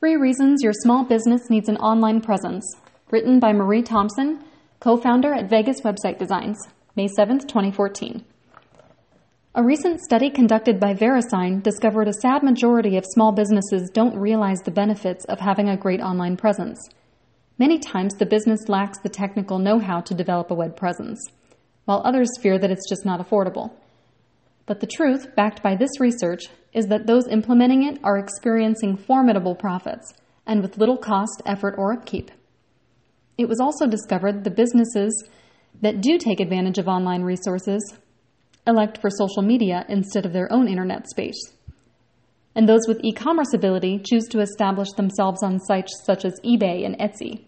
Three Reasons Your Small Business Needs an Online Presence, written by Marie Thompson, co founder at Vegas Website Designs, May 7, 2014. A recent study conducted by VeriSign discovered a sad majority of small businesses don't realize the benefits of having a great online presence. Many times, the business lacks the technical know how to develop a web presence, while others fear that it's just not affordable. But the truth, backed by this research, is that those implementing it are experiencing formidable profits and with little cost, effort, or upkeep. It was also discovered the businesses that do take advantage of online resources elect for social media instead of their own internet space. And those with e commerce ability choose to establish themselves on sites such as eBay and Etsy.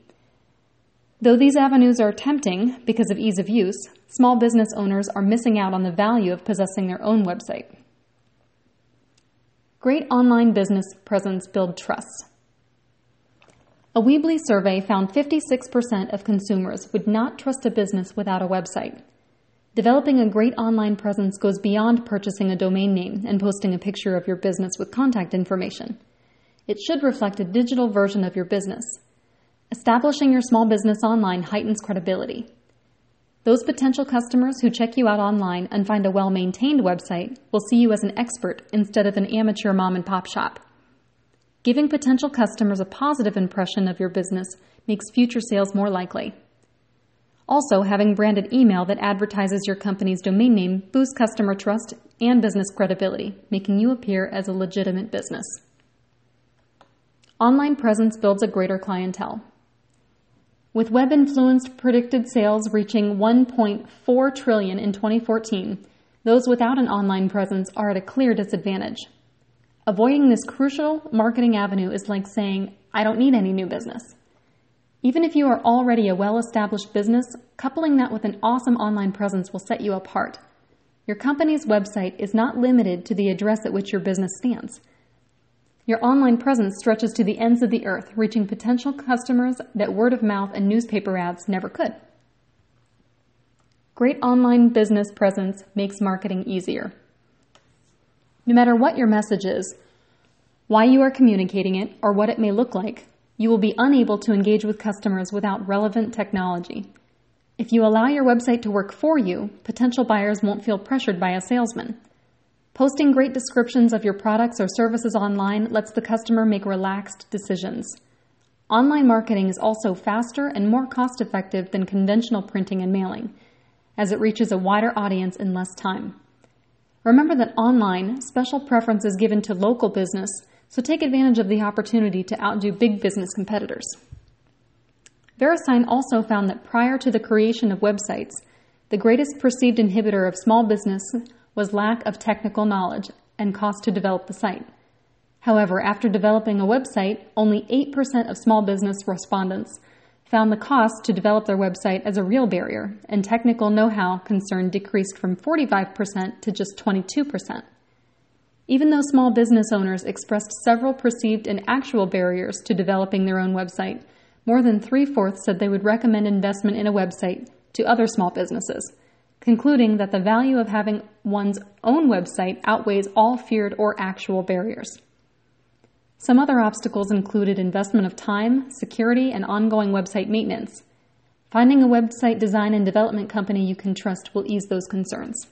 Though these avenues are tempting because of ease of use, small business owners are missing out on the value of possessing their own website. Great online business presence build trust. A Weebly survey found 56% of consumers would not trust a business without a website. Developing a great online presence goes beyond purchasing a domain name and posting a picture of your business with contact information. It should reflect a digital version of your business. Establishing your small business online heightens credibility. Those potential customers who check you out online and find a well maintained website will see you as an expert instead of an amateur mom and pop shop. Giving potential customers a positive impression of your business makes future sales more likely. Also, having branded email that advertises your company's domain name boosts customer trust and business credibility, making you appear as a legitimate business. Online presence builds a greater clientele. With web influenced predicted sales reaching 1.4 trillion in 2014, those without an online presence are at a clear disadvantage. Avoiding this crucial marketing avenue is like saying, I don't need any new business. Even if you are already a well established business, coupling that with an awesome online presence will set you apart. Your company's website is not limited to the address at which your business stands. Your online presence stretches to the ends of the earth, reaching potential customers that word of mouth and newspaper ads never could. Great online business presence makes marketing easier. No matter what your message is, why you are communicating it, or what it may look like, you will be unable to engage with customers without relevant technology. If you allow your website to work for you, potential buyers won't feel pressured by a salesman. Posting great descriptions of your products or services online lets the customer make relaxed decisions. Online marketing is also faster and more cost effective than conventional printing and mailing, as it reaches a wider audience in less time. Remember that online, special preference is given to local business, so take advantage of the opportunity to outdo big business competitors. VeriSign also found that prior to the creation of websites, the greatest perceived inhibitor of small business was lack of technical knowledge and cost to develop the site. However, after developing a website, only 8% of small business respondents found the cost to develop their website as a real barrier, and technical know how concern decreased from 45% to just 22%. Even though small business owners expressed several perceived and actual barriers to developing their own website, more than three fourths said they would recommend investment in a website to other small businesses concluding that the value of having one's own website outweighs all feared or actual barriers. Some other obstacles included investment of time, security, and ongoing website maintenance. Finding a website design and development company you can trust will ease those concerns.